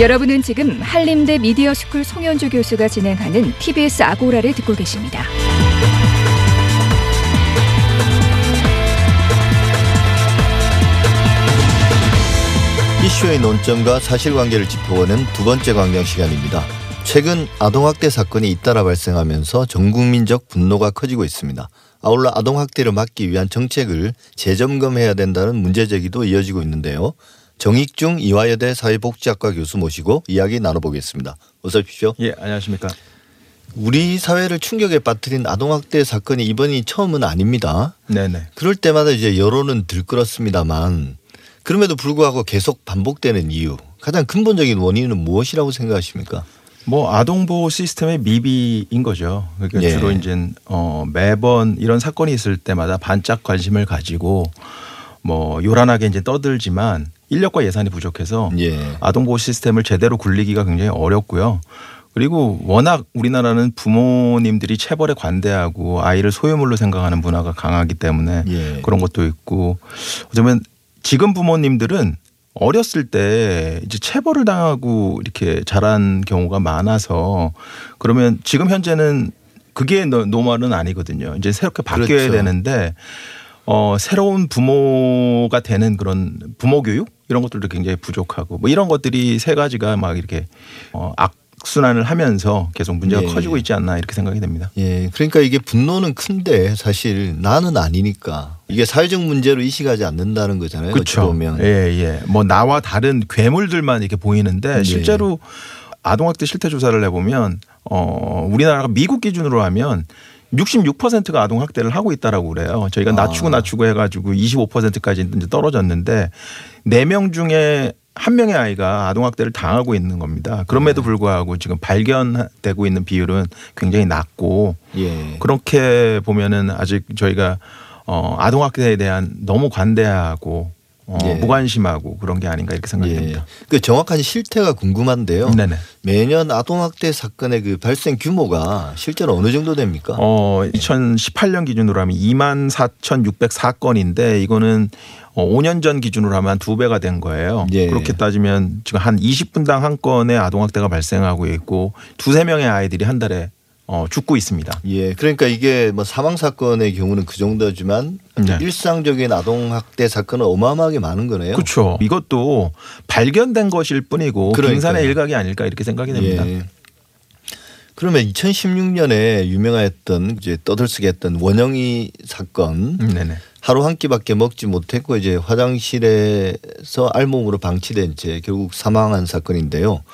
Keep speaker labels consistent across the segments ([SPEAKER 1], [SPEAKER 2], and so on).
[SPEAKER 1] 여러분은 지금 한림대 미디어 스쿨 송현주 교수가 진행하는 TBS 아고라를 듣고 계십니다.
[SPEAKER 2] 이슈의 논점과 사실관계를 짚어보는 두 번째 광장 시간입니다. 최근 아동학대 사건이 잇따라 발생하면서 전국민적 분노가 커지고 있습니다. 아울러 아동학대를 막기 위한 정책을 재점검해야 된다는 문제 제기도 이어지고 있는데요. 정익중 이화여대 사회복지학과 교수 모시고 이야기 나눠보겠습니다. 어서 오십시오.
[SPEAKER 3] 예, 안녕하십니까.
[SPEAKER 2] 우리 사회를 충격에 빠뜨린 아동학대 사건이 이번이 처음은 아닙니다.
[SPEAKER 3] 네네.
[SPEAKER 2] 그럴 때마다 이제 여론은 들끓었습니다만 그럼에도 불구하고 계속 반복되는 이유 가장 근본적인 원인은 무엇이라고 생각하십니까?
[SPEAKER 3] 뭐 아동 보호 시스템의 미비인 거죠. 그러니까
[SPEAKER 2] 예.
[SPEAKER 3] 주로 이제 어 매번 이런 사건이 있을 때마다 반짝 관심을 가지고 뭐 요란하게 이제 떠들지만 인력과 예산이 부족해서
[SPEAKER 2] 예.
[SPEAKER 3] 아동 보호 시스템을 제대로 굴리기가 굉장히 어렵고요. 그리고 워낙 우리나라는 부모님들이 체벌에 관대하고 아이를 소유물로 생각하는 문화가 강하기 때문에
[SPEAKER 2] 예.
[SPEAKER 3] 그런 것도 있고 어쩌면 지금 부모님들은 어렸을 때 이제 체벌을 당하고 이렇게 자란 경우가 많아서 그러면 지금 현재는 그게 no- normal은 아니거든요. 이제 새롭게 바뀌어야
[SPEAKER 2] 그렇죠.
[SPEAKER 3] 되는데 어 새로운 부모가 되는 그런 부모 교육 이런 것들도 굉장히 부족하고 뭐 이런 것들이 세 가지가 막 이렇게 어 악 순환을 하면서 계속 문제가
[SPEAKER 2] 예.
[SPEAKER 3] 커지고 있지 않나 이렇게 생각이 됩니다.
[SPEAKER 2] 예. 그러니까 이게 분노는 큰데 사실 나는 아니니까 이게 사회적 문제로 이식하지 않는다는 거잖아요. 보면.
[SPEAKER 3] 예, 예. 뭐 나와 다른 괴물들만 이렇게 보이는데
[SPEAKER 2] 예.
[SPEAKER 3] 실제로 아동학대 실태 조사를 해보면 어 우리나라가 미국 기준으로 하면 66%가 아동 학대를 하고 있다라고 그래요. 저희가
[SPEAKER 2] 아.
[SPEAKER 3] 낮추고 낮추고 해가지고 25%까지 이제 떨어졌는데 4명 중에 한 명의 아이가 아동 학대를 당하고 있는 겁니다.
[SPEAKER 2] 네.
[SPEAKER 3] 그럼에도 불구하고 지금 발견되고 있는 비율은 굉장히 낮고
[SPEAKER 2] 예.
[SPEAKER 3] 그렇게 보면은 아직 저희가 어 아동 학대에 대한 너무 관대하고 어
[SPEAKER 2] 예.
[SPEAKER 3] 무관심하고 그런 게 아닌가 이렇게 생각이
[SPEAKER 2] 예.
[SPEAKER 3] 됩니다.
[SPEAKER 2] 그 정확한 실태가 궁금한데요.
[SPEAKER 3] 네네.
[SPEAKER 2] 매년 아동학대 사건의 그 발생 규모가 실제로 어느 정도 됩니까?
[SPEAKER 3] 어 2018년 기준으로 하면 2만 4,604건인데 이거는 어 5년 전 기준으로 하면 한두 배가 된 거예요.
[SPEAKER 2] 예.
[SPEAKER 3] 그렇게 따지면 지금 한 20분당 한 건의 아동 학대가 발생하고 있고 두세 명의 아이들이 한 달에 어 죽고 있습니다.
[SPEAKER 2] 예. 그러니까 이게 뭐 사망 사건의 경우는 그 정도지만
[SPEAKER 3] 네.
[SPEAKER 2] 일상적인 아동 학대 사건은 어마어마하게 많은 거네요.
[SPEAKER 3] 그렇죠. 이것도 발견된 것일 뿐이고
[SPEAKER 2] 그러니까요.
[SPEAKER 3] 빙산의 일각이 아닐까 이렇게 생각이 됩니다.
[SPEAKER 2] 예. 그러면 2016년에 유명했던 이제 떠들썩게 했던 원영이 사건
[SPEAKER 3] 음, 네네.
[SPEAKER 2] 하루 한 끼밖에 먹지 못했고 이제 화장실에서 알몸으로 방치된 채 결국 사망한 사건인데요.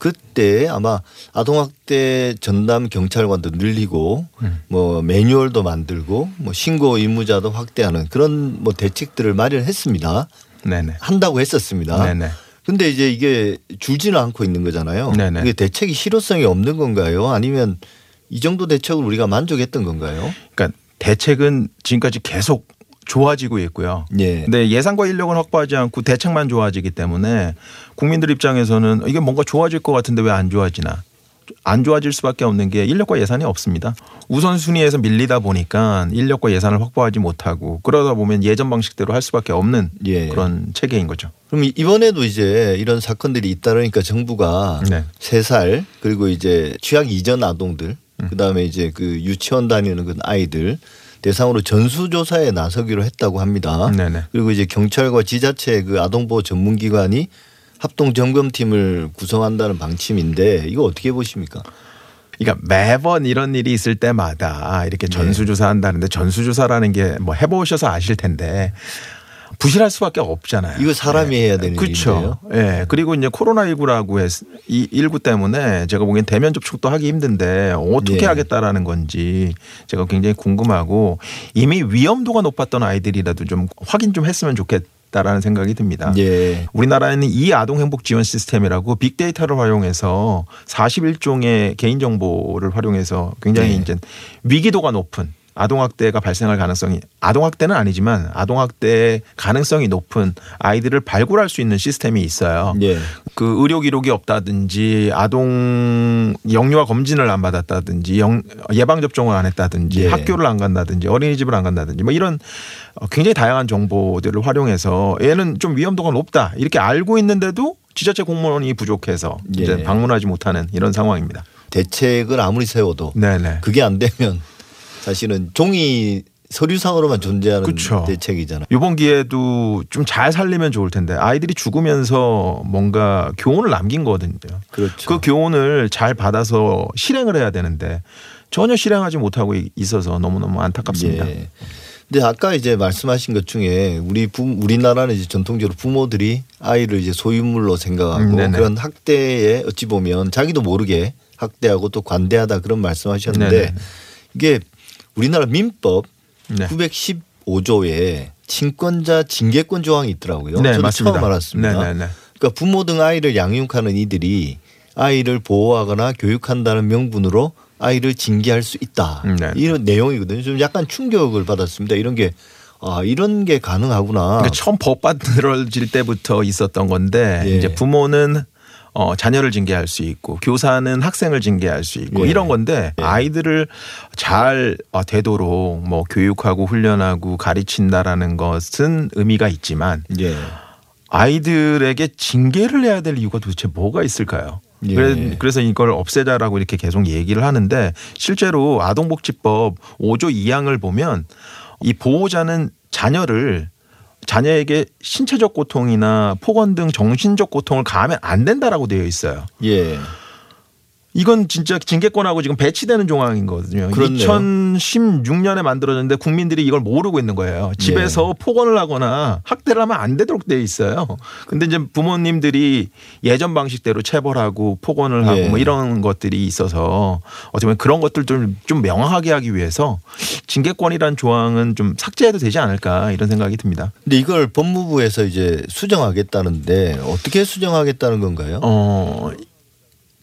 [SPEAKER 2] 그때 아마 아동학대 전담 경찰관도 늘리고
[SPEAKER 3] 음.
[SPEAKER 2] 뭐 매뉴얼도 만들고 뭐 신고 의무자도 확대하는 그런 뭐 대책들을 마련했습니다.
[SPEAKER 3] 네네.
[SPEAKER 2] 한다고 했었습니다.
[SPEAKER 3] 네네.
[SPEAKER 2] 근데 이제 이게 줄지는 않고 있는 거잖아요.
[SPEAKER 3] 네네.
[SPEAKER 2] 이게 대책이 실효성이 없는 건가요? 아니면 이 정도 대책을 우리가 만족했던 건가요?
[SPEAKER 3] 그러니까 대책은 지금까지 계속 좋아지고 있고요.
[SPEAKER 2] 예.
[SPEAKER 3] 근데 예산과 인력은 확보하지 않고 대책만 좋아지기 때문에 국민들 입장에서는 이게 뭔가 좋아질 것 같은데 왜 안 좋아지나? 안 좋아질 수밖에 없는 게 인력과 예산이 없습니다. 우선순위에서 밀리다 보니까 인력과 예산을 확보하지 못하고 그러다 보면 예전 방식대로 할 수밖에 없는
[SPEAKER 2] 예.
[SPEAKER 3] 그런 체계인 거죠.
[SPEAKER 2] 그럼 이번에도 이제 이런 사건들이 잇따르니까 정부가
[SPEAKER 3] 네.
[SPEAKER 2] 세살 그리고 이제 취약 이전 아동들
[SPEAKER 3] 음.
[SPEAKER 2] 그다음에 이제 그 유치원 다니는 그 아이들 대상으로 전수조사에 나서기로 했다고 합니다.
[SPEAKER 3] 네네.
[SPEAKER 2] 그리고 이제 경찰과 지자체 그 아동보호 전문기관이 합동 점검팀을 구성한다는 방침인데 이거 어떻게 보십니까?
[SPEAKER 3] 그러니까 매번 이런 일이 있을 때마다 이렇게
[SPEAKER 2] 네.
[SPEAKER 3] 전수조사한다는데 전수조사라는 게 뭐 해보셔서 아실 텐데 부실할 수밖에 없잖아요.
[SPEAKER 2] 이거 사람이 해야 되는
[SPEAKER 3] 그렇죠. 예. 그리고 이제 코로나19라고 해서 이 일구 때문에 제가 보기엔 대면 접촉도 하기 힘든데 어떻게
[SPEAKER 2] 네.
[SPEAKER 3] 하겠다라는 건지 제가 굉장히 궁금하고 이미 위험도가 높았던 아이들이라도 좀 확인 좀 했으면 좋겠다 라는 생각이 듭니다.
[SPEAKER 2] 예.
[SPEAKER 3] 우리나라에는 이 아동 행복 지원 시스템이라고 빅데이터를 활용해서 41종의 개인 정보를 활용해서 굉장히
[SPEAKER 2] 네.
[SPEAKER 3] 이제 위기도가 높은 아동학대가 발생할 가능성이 아동학대는 아니지만 아동학대 가능성이 높은 아이들을 발굴할 수 있는 시스템이 있어요.
[SPEAKER 2] 예.
[SPEAKER 3] 그 의료 기록이 없다든지 아동 영유아 검진을 안 받았다든지 영, 예방 접종을 안 했다든지
[SPEAKER 2] 예.
[SPEAKER 3] 학교를 안 간다든지 어린이집을 안 간다든지 뭐 이런 어, 굉장히 다양한 정보들을 활용해서 얘는 좀 위험도가 높다 이렇게 알고 있는데도 지자체 공무원이 부족해서
[SPEAKER 2] 예.
[SPEAKER 3] 이제 방문하지 못하는 이런 상황입니다.
[SPEAKER 2] 대책을 아무리 세워도
[SPEAKER 3] 네네.
[SPEAKER 2] 그게 안 되면 사실은 종이 서류상으로만 존재하는
[SPEAKER 3] 그쵸.
[SPEAKER 2] 대책이잖아요.
[SPEAKER 3] 이번 기회도 좀 잘 살리면 좋을 텐데 아이들이 죽으면서 뭔가 교훈을 남긴 거거든요.
[SPEAKER 2] 그렇죠.
[SPEAKER 3] 그 교훈을 잘 받아서 실행을 해야 되는데 전혀 실행하지 못하고 있어서 너무너무 안타깝습니다.
[SPEAKER 2] 예. 근데 아까 이제 말씀하신 것 중에 우리 부, 우리나라는 이제 전통적으로 부모들이 아이를 이제 소유물로 생각하고
[SPEAKER 3] 음, 네네.
[SPEAKER 2] 그런 학대에 어찌 보면 자기도 모르게 학대하고 또 관대하다 그런 말씀하셨는데
[SPEAKER 3] 네네.
[SPEAKER 2] 이게 우리나라 민법
[SPEAKER 3] 네.
[SPEAKER 2] 915조에 친권자 징계권 조항이 있더라고요.
[SPEAKER 3] 네,
[SPEAKER 2] 저도
[SPEAKER 3] 맞습니다.
[SPEAKER 2] 처음 알았습니다.
[SPEAKER 3] 네네네.
[SPEAKER 2] 그러니까 부모 등 아이를 양육하는 이들이 아이를 보호하거나 교육한다는 명분으로 아이를 징계할 수 있다.
[SPEAKER 3] 음, 네.
[SPEAKER 2] 이런 내용이거든요. 좀 약간 충격을 받았습니다. 이런 게 아, 이런 게 가능하구나.
[SPEAKER 3] 그러니까 처음 법 만들어질 때부터 있었던 건데
[SPEAKER 2] 예.
[SPEAKER 3] 이제 부모는 어, 자녀를 징계할 수 있고 교사는 학생을 징계할 수 있고
[SPEAKER 2] 예.
[SPEAKER 3] 이런 건데
[SPEAKER 2] 예.
[SPEAKER 3] 아이들을 잘 어, 되도록 뭐 교육하고 훈련하고 가르친다라는 것은 의미가 있지만
[SPEAKER 2] 예.
[SPEAKER 3] 아이들에게 징계를 해야 될 이유가 도대체 뭐가 있을까요?
[SPEAKER 2] 예.
[SPEAKER 3] 그래- 그래서 이걸 없애자라고 이렇게 계속 얘기를 하는데 실제로 아동복지법 5조 2항을 보면 이 보호자는 자녀를 자녀에게 신체적 고통이나 폭언 등 정신적 고통을 가하면 안 된다라고 되어 있어요.
[SPEAKER 2] 예.
[SPEAKER 3] 이건 진짜 징계권하고 지금 배치되는 조항이거든요.
[SPEAKER 2] 그렇네요.
[SPEAKER 3] 2016년에 만들어졌는데 국민들이 이걸 모르고 있는 거예요. 집에서
[SPEAKER 2] 예.
[SPEAKER 3] 폭언을 하거나 학대를 하면 안 되도록 되어 있어요. 근데 이제 부모님들이 예전 방식대로 체벌하고 폭언을 하고
[SPEAKER 2] 예.
[SPEAKER 3] 뭐 이런 것들이 있어서 어떻게 보면 그런 것들 좀, 좀 명확하게 하기 위해서 징계권이란 조항은 좀 삭제해도 되지 않을까 이런 생각이 듭니다.
[SPEAKER 2] 근데 이걸 법무부에서 이제 수정하겠다는데 어떻게 수정하겠다는 건가요?
[SPEAKER 3] 어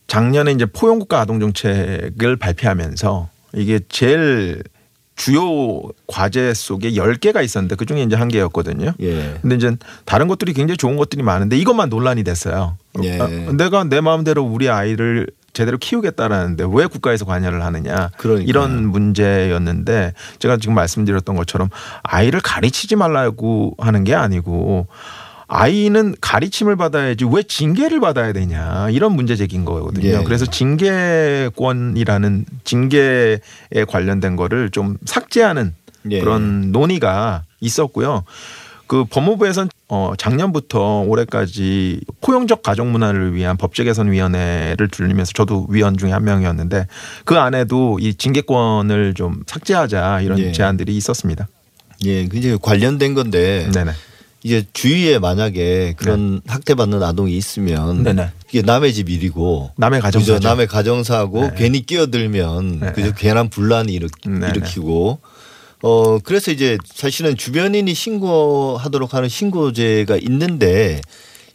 [SPEAKER 3] 작년에 이제 포용국가 아동 정책을 발표하면서 이게 제일 주요 과제 속에 10개가 있었는데 그중에 이제 한 개였거든요.
[SPEAKER 2] 예.
[SPEAKER 3] 근데 이제 다른 것들이 굉장히 좋은 것들이 많은데 이것만 논란이 됐어요.
[SPEAKER 2] 예.
[SPEAKER 3] 아, 내가 내 마음대로 우리 아이를 제대로 키우겠다라는데 왜 국가에서 관여를 하느냐
[SPEAKER 2] 그러니까요.
[SPEAKER 3] 이런 문제였는데 제가 지금 말씀드렸던 것처럼 아이를 가르치지 말라고 하는 게 아니고 아이는 가르침을 받아야지 왜 징계를 받아야 되냐 이런 문제 제기인 거거든요.
[SPEAKER 2] 예.
[SPEAKER 3] 그래서 징계권이라는 징계에 관련된 거를 좀 삭제하는
[SPEAKER 2] 예.
[SPEAKER 3] 그런 논의가 있었고요. 그 법무부에서는 어 작년부터 올해까지 포용적 가족 문화를 위한 법제 개선 위원회를 둘리면서 저도 위원 중에 한 명이었는데 그 안에도 이 징계권을 좀 삭제하자 이런
[SPEAKER 2] 예.
[SPEAKER 3] 제안들이 있었습니다.
[SPEAKER 2] 예. 굉장히 관련된 건데
[SPEAKER 3] 네네.
[SPEAKER 2] 이제 주위에 만약에 그런 학대받는 아동이 있으면
[SPEAKER 3] 네네.
[SPEAKER 2] 이게 남의 집 일이고
[SPEAKER 3] 남의
[SPEAKER 2] 그죠?
[SPEAKER 3] 가정사죠.
[SPEAKER 2] 남의 가정사고
[SPEAKER 3] 네.
[SPEAKER 2] 괜히 끼어들면
[SPEAKER 3] 네.
[SPEAKER 2] 그저 괜한 분란이 일으,
[SPEAKER 3] 네,
[SPEAKER 2] 일으키고 어 그래서 이제 사실은 주변인이 신고하도록 하는 신고제가 있는데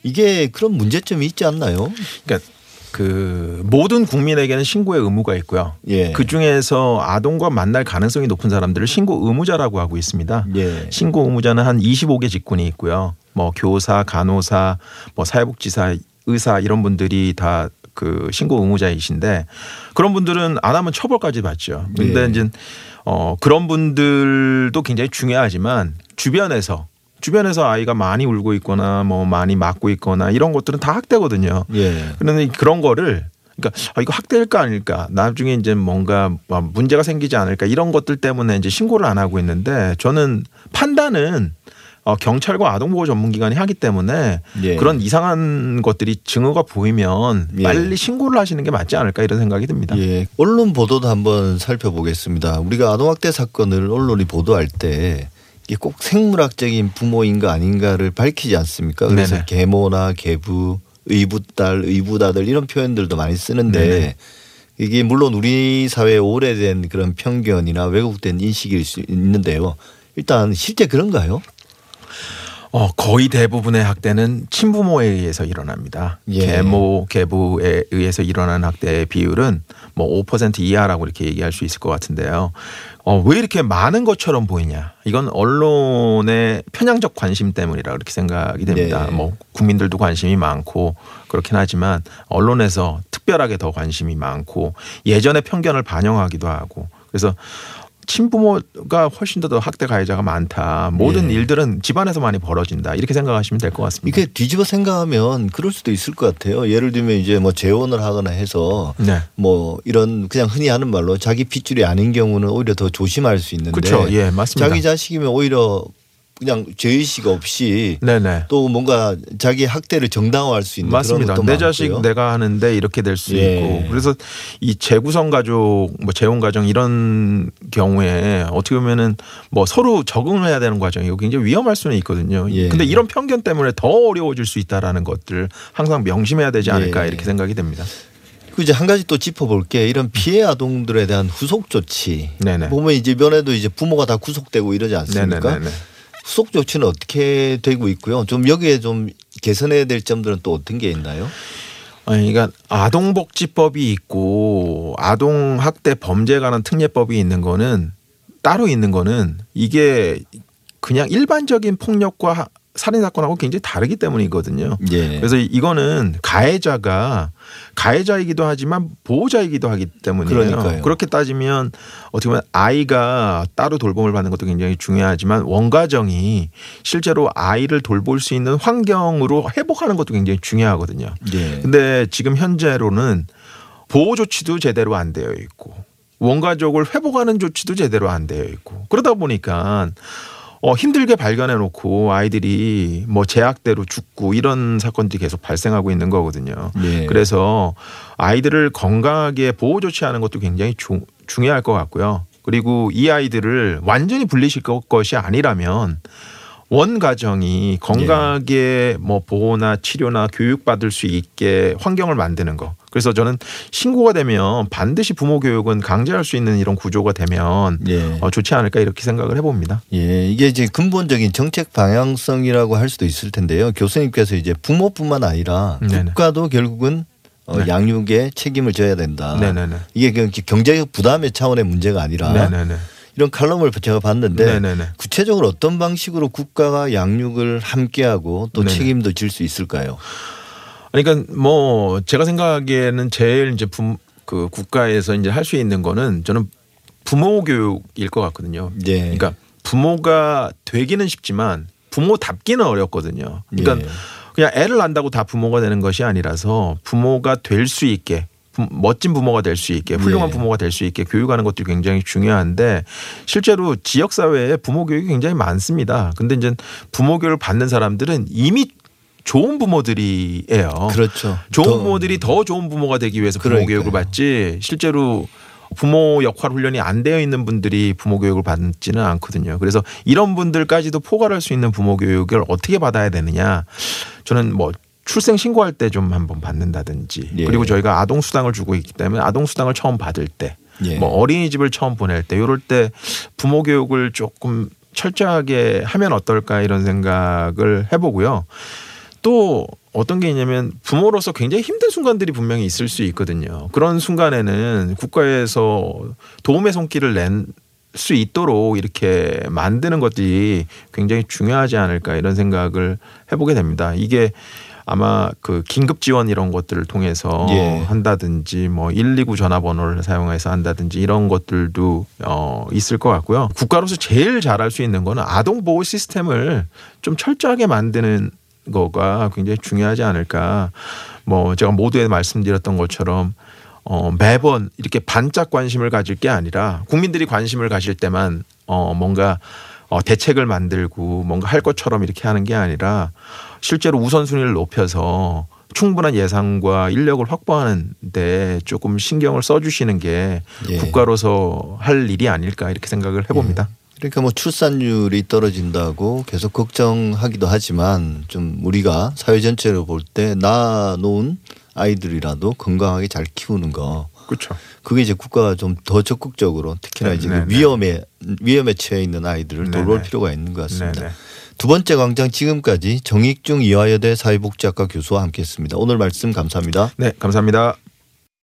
[SPEAKER 2] 이게 그런 문제점이 있지 않나요?
[SPEAKER 3] 그러니까 그 모든 국민에게는 신고의 의무가 있고요.
[SPEAKER 2] 예.
[SPEAKER 3] 그 중에서 아동과 만날 가능성이 높은 사람들을 신고 의무자라고 하고 있습니다.
[SPEAKER 2] 예.
[SPEAKER 3] 신고 의무자는 한 25개 직군이 있고요. 뭐 교사, 간호사, 뭐 사회복지사, 의사 이런 분들이 다 그 신고 의무자이신데 그런 분들은 안 하면 처벌까지 받죠. 근데
[SPEAKER 2] 예.
[SPEAKER 3] 이제 어 그런 분들도 굉장히 중요하지만 주변에서 주변에서 아이가 많이 울고 있거나 뭐 많이 맞고 있거나 이런 것들은 다 학대거든요.
[SPEAKER 2] 예.
[SPEAKER 3] 그런데 그런 거를 그러니까 아, 이거 학대일까 아닐까 나중에 이제 뭔가 뭐 문제가 생기지 않을까 이런 것들 때문에 이제 신고를 안 하고 있는데 저는 판단은 어, 경찰과 아동보호 전문기관이 하기 때문에
[SPEAKER 2] 예.
[SPEAKER 3] 그런 이상한 것들이 증거가 보이면
[SPEAKER 2] 예.
[SPEAKER 3] 빨리 신고를 하시는 게 맞지 않을까 이런 생각이 듭니다.
[SPEAKER 2] 예. 언론 보도도 한번 살펴보겠습니다. 우리가 아동학대 사건을 언론이 보도할 때 꼭 생물학적인 부모인가 아닌가를 밝히지 않습니까? 그래서
[SPEAKER 3] 네네.
[SPEAKER 2] 계모나 계부, 의붓딸, 의붓아들 이런 표현들도 많이 쓰는데
[SPEAKER 3] 네네.
[SPEAKER 2] 이게 물론 우리 사회의 오래된 그런 편견이나 왜곡된 인식일 수 있는데요. 일단 실제 그런가요?
[SPEAKER 3] 어, 거의 대부분의 학대는 친부모에 의해서 일어납니다.
[SPEAKER 2] 예.
[SPEAKER 3] 계모, 계부에 의해서 일어나는 학대의 비율은 뭐 5% 이하라고 이렇게 얘기할 수 있을 것 같은데요. 어, 왜 이렇게 많은 것처럼 보이냐? 이건 언론의 편향적 관심 때문이라 그렇게 생각이 됩니다.
[SPEAKER 2] 네.
[SPEAKER 3] 뭐 국민들도 관심이 많고 그렇긴 하지만 언론에서 특별하게 더 관심이 많고 예전의 편견을 반영하기도 하고 그래서 친부모가 훨씬 더 학대 가해자가 많다. 모든
[SPEAKER 2] 예.
[SPEAKER 3] 일들은 집안에서 많이 벌어진다. 이렇게 생각하시면 될 것 같습니다.
[SPEAKER 2] 이게 뒤집어 생각하면 그럴 수도 있을 것 같아요. 예를 들면 이제 뭐 재혼을 하거나 해서
[SPEAKER 3] 네.
[SPEAKER 2] 뭐 이런 그냥 흔히 하는 말로 자기 핏줄이 아닌 경우는 오히려 더 조심할 수 있는데
[SPEAKER 3] 그렇죠. 예, 맞습니다.
[SPEAKER 2] 자기 자식이면 오히려 그냥 죄의식 없이
[SPEAKER 3] 네네.
[SPEAKER 2] 또 뭔가 자기 학대를 정당화할 수 있는
[SPEAKER 3] 맞습니다. 내
[SPEAKER 2] 많고요.
[SPEAKER 3] 자식 내가 하는데 이렇게 될수
[SPEAKER 2] 예.
[SPEAKER 3] 있고 그래서 이 재구성 가족, 뭐 재혼 가정 이런 경우에 어떻게 보면은 뭐 서로 적응을 해야 되는 과정이고 굉장히 위험할 수는 있거든요.
[SPEAKER 2] 예.
[SPEAKER 3] 근데 이런 편견 때문에 더 어려워질 수 있다라는 것들 항상 명심해야 되지 않을까
[SPEAKER 2] 예.
[SPEAKER 3] 이렇게 생각이 됩니다.
[SPEAKER 2] 그 이제 한 가지 또 짚어볼 게 이런 피해 아동들에 대한 후속 조치.
[SPEAKER 3] 네네.
[SPEAKER 2] 보면 이제 면에도 이제 부모가 다 구속되고 이러지 않습니까?
[SPEAKER 3] 네네네.
[SPEAKER 2] 후속 조치는 어떻게 되고 있고요. 좀 여기에 좀 개선해야 될 점들은 또 어떤 게 있나요?
[SPEAKER 3] 아니, 그러니까 아동복지법이 있고 아동 학대 범죄에 관한 특례법이 있는 거는 따로 있는 거는 이게 그냥 일반적인 폭력과 하- 살인 사건하고 굉장히 다르기 때문이거든요.
[SPEAKER 2] 예.
[SPEAKER 3] 그래서 이거는 가해자가 가해자이기도 하지만 보호자이기도 하기 때문이에요.
[SPEAKER 2] 그러니까요.
[SPEAKER 3] 그렇게 따지면 어떻게 보면 아이가 따로 돌봄을 받는 것도 굉장히 중요하지만 원가정이 실제로 아이를 돌볼 수 있는 환경으로 회복하는 것도 굉장히 중요하거든요.
[SPEAKER 2] 예.
[SPEAKER 3] 근데 지금 현재로는 보호 조치도 제대로 안 되어 있고 원가족을 회복하는 조치도 제대로 안 되어 있고 그러다 보니까 어, 힘들게 발견해 놓고 아이들이 뭐 제약대로 죽고 이런 사건들이 계속 발생하고 있는 거거든요.
[SPEAKER 2] 예.
[SPEAKER 3] 그래서 아이들을 건강하게 보호 조치하는 것도 굉장히 중, 중요할 것 같고요. 그리고 이 아이들을 완전히 분리시킬 것이 아니라면 원 가정이 건강하게 뭐 보호나 치료나 교육 받을 수 있게 환경을 만드는 거. 그래서 저는 신고가 되면 반드시 부모 교육은 강제할 수 있는 이런 구조가 되면
[SPEAKER 2] 예.
[SPEAKER 3] 어, 좋지 않을까 이렇게 생각을 해봅니다.
[SPEAKER 2] 예, 이게 이제 근본적인 정책 방향성이라고 할 수도 있을 텐데요. 교수님께서 이제 부모뿐만 아니라
[SPEAKER 3] 네네.
[SPEAKER 2] 국가도 결국은 어,
[SPEAKER 3] 네.
[SPEAKER 2] 양육에 책임을 져야 된다.
[SPEAKER 3] 네네네.
[SPEAKER 2] 이게 경제적 부담의 차원의 문제가 아니라
[SPEAKER 3] 네네네.
[SPEAKER 2] 이런 칼럼을 제가 봤는데
[SPEAKER 3] 네네네.
[SPEAKER 2] 구체적으로 어떤 방식으로 국가가 양육을 함께하고 또
[SPEAKER 3] 네네.
[SPEAKER 2] 책임도 질 수 있을까요?
[SPEAKER 3] 그러니까 뭐 제가 생각하기에는 제일 이제 부, 그 국가에서 이제 할 수 있는 거는 저는 부모 교육일 것 같거든요.
[SPEAKER 2] 예.
[SPEAKER 3] 그러니까 부모가 되기는 쉽지만 부모답기는 어렵거든요. 그러니까
[SPEAKER 2] 예.
[SPEAKER 3] 그냥 애를 낳는다고 다 부모가 되는 것이 아니라서 부모가 될 수 있게 부- 멋진 부모가 될 수 있게 훌륭한
[SPEAKER 2] 예.
[SPEAKER 3] 부모가 될 수 있게 교육하는 것도 굉장히 중요한데 실제로 지역 사회에 부모 교육이 굉장히 많습니다. 근데 이제 부모 교육을 받는 사람들은 이미 좋은 부모들이에요.
[SPEAKER 2] 그렇죠.
[SPEAKER 3] 좋은
[SPEAKER 2] 더-
[SPEAKER 3] 부모들이 더 좋은 부모가 되기 위해서 부모
[SPEAKER 2] 그러니까요.
[SPEAKER 3] 교육을 받지 실제로 부모 역할 훈련이 안 되어 있는 분들이 부모 교육을 받지는 않거든요. 그래서 이런 분들까지도 포괄할 수 있는 부모 교육을 어떻게 받아야 되느냐. 저는 뭐 출생 신고할 때 좀 한번 받는다든지
[SPEAKER 2] 예.
[SPEAKER 3] 그리고 저희가 아동 수당을 주고 있기 때문에 아동 수당을 처음 받을 때
[SPEAKER 2] 예.
[SPEAKER 3] 뭐 어린이집을 처음 보낼 때 이럴 때 부모 교육을 조금 철저하게 하면 어떨까 이런 생각을 해보고요. 또 어떤 게 있냐면 부모로서 굉장히 힘든 순간들이 분명히 있을 수 있거든요. 그런 순간에는 국가에서 도움의 손길을 낸 수 있도록 이렇게 만드는 것들이 굉장히 중요하지 않을까 이런 생각을 해보게 됩니다. 이게 아마 그 긴급 지원 이런 것들을 통해서
[SPEAKER 2] 예.
[SPEAKER 3] 한다든지 뭐119 전화번호를 사용해서 한다든지 이런 것들도 어 있을 것 같고요. 국가로서 제일 잘할 수 있는 거는 아동 보호 시스템을 좀 철저하게 만드는 거가 굉장히 중요하지 않을까. 뭐 제가 모두에 말씀드렸던 것처럼 어 매번 이렇게 반짝 관심을 가질 게 아니라 국민들이 관심을 가질 때만 어 뭔가 어 대책을 만들고 뭔가 할 것처럼 이렇게 하는 게 아니라 실제로 우선순위를 높여서 충분한 예산과 인력을 확보하는데 조금 신경을 써주시는 게
[SPEAKER 2] 예.
[SPEAKER 3] 국가로서 할 일이 아닐까 이렇게 생각을 해봅니다.
[SPEAKER 2] 그러니까 뭐 출산율이 떨어진다고 계속 걱정하기도 하지만 좀 우리가 사회 전체로 볼 때 낳아놓은 아이들이라도 건강하게 잘 키우는 거
[SPEAKER 3] 그렇죠.
[SPEAKER 2] 그게 이제 국가가 좀 더 적극적으로 특히나
[SPEAKER 3] 네,
[SPEAKER 2] 이제
[SPEAKER 3] 네,
[SPEAKER 2] 그
[SPEAKER 3] 네.
[SPEAKER 2] 위험에 위험에 처해 있는 아이들을
[SPEAKER 3] 네,
[SPEAKER 2] 돌볼
[SPEAKER 3] 네.
[SPEAKER 2] 필요가 있는 것 같습니다. 두 번째 광장 지금까지 정익중 이화여대 사회복지학과 교수와 함께했습니다. 오늘 말씀 감사합니다.
[SPEAKER 3] 네, 감사합니다.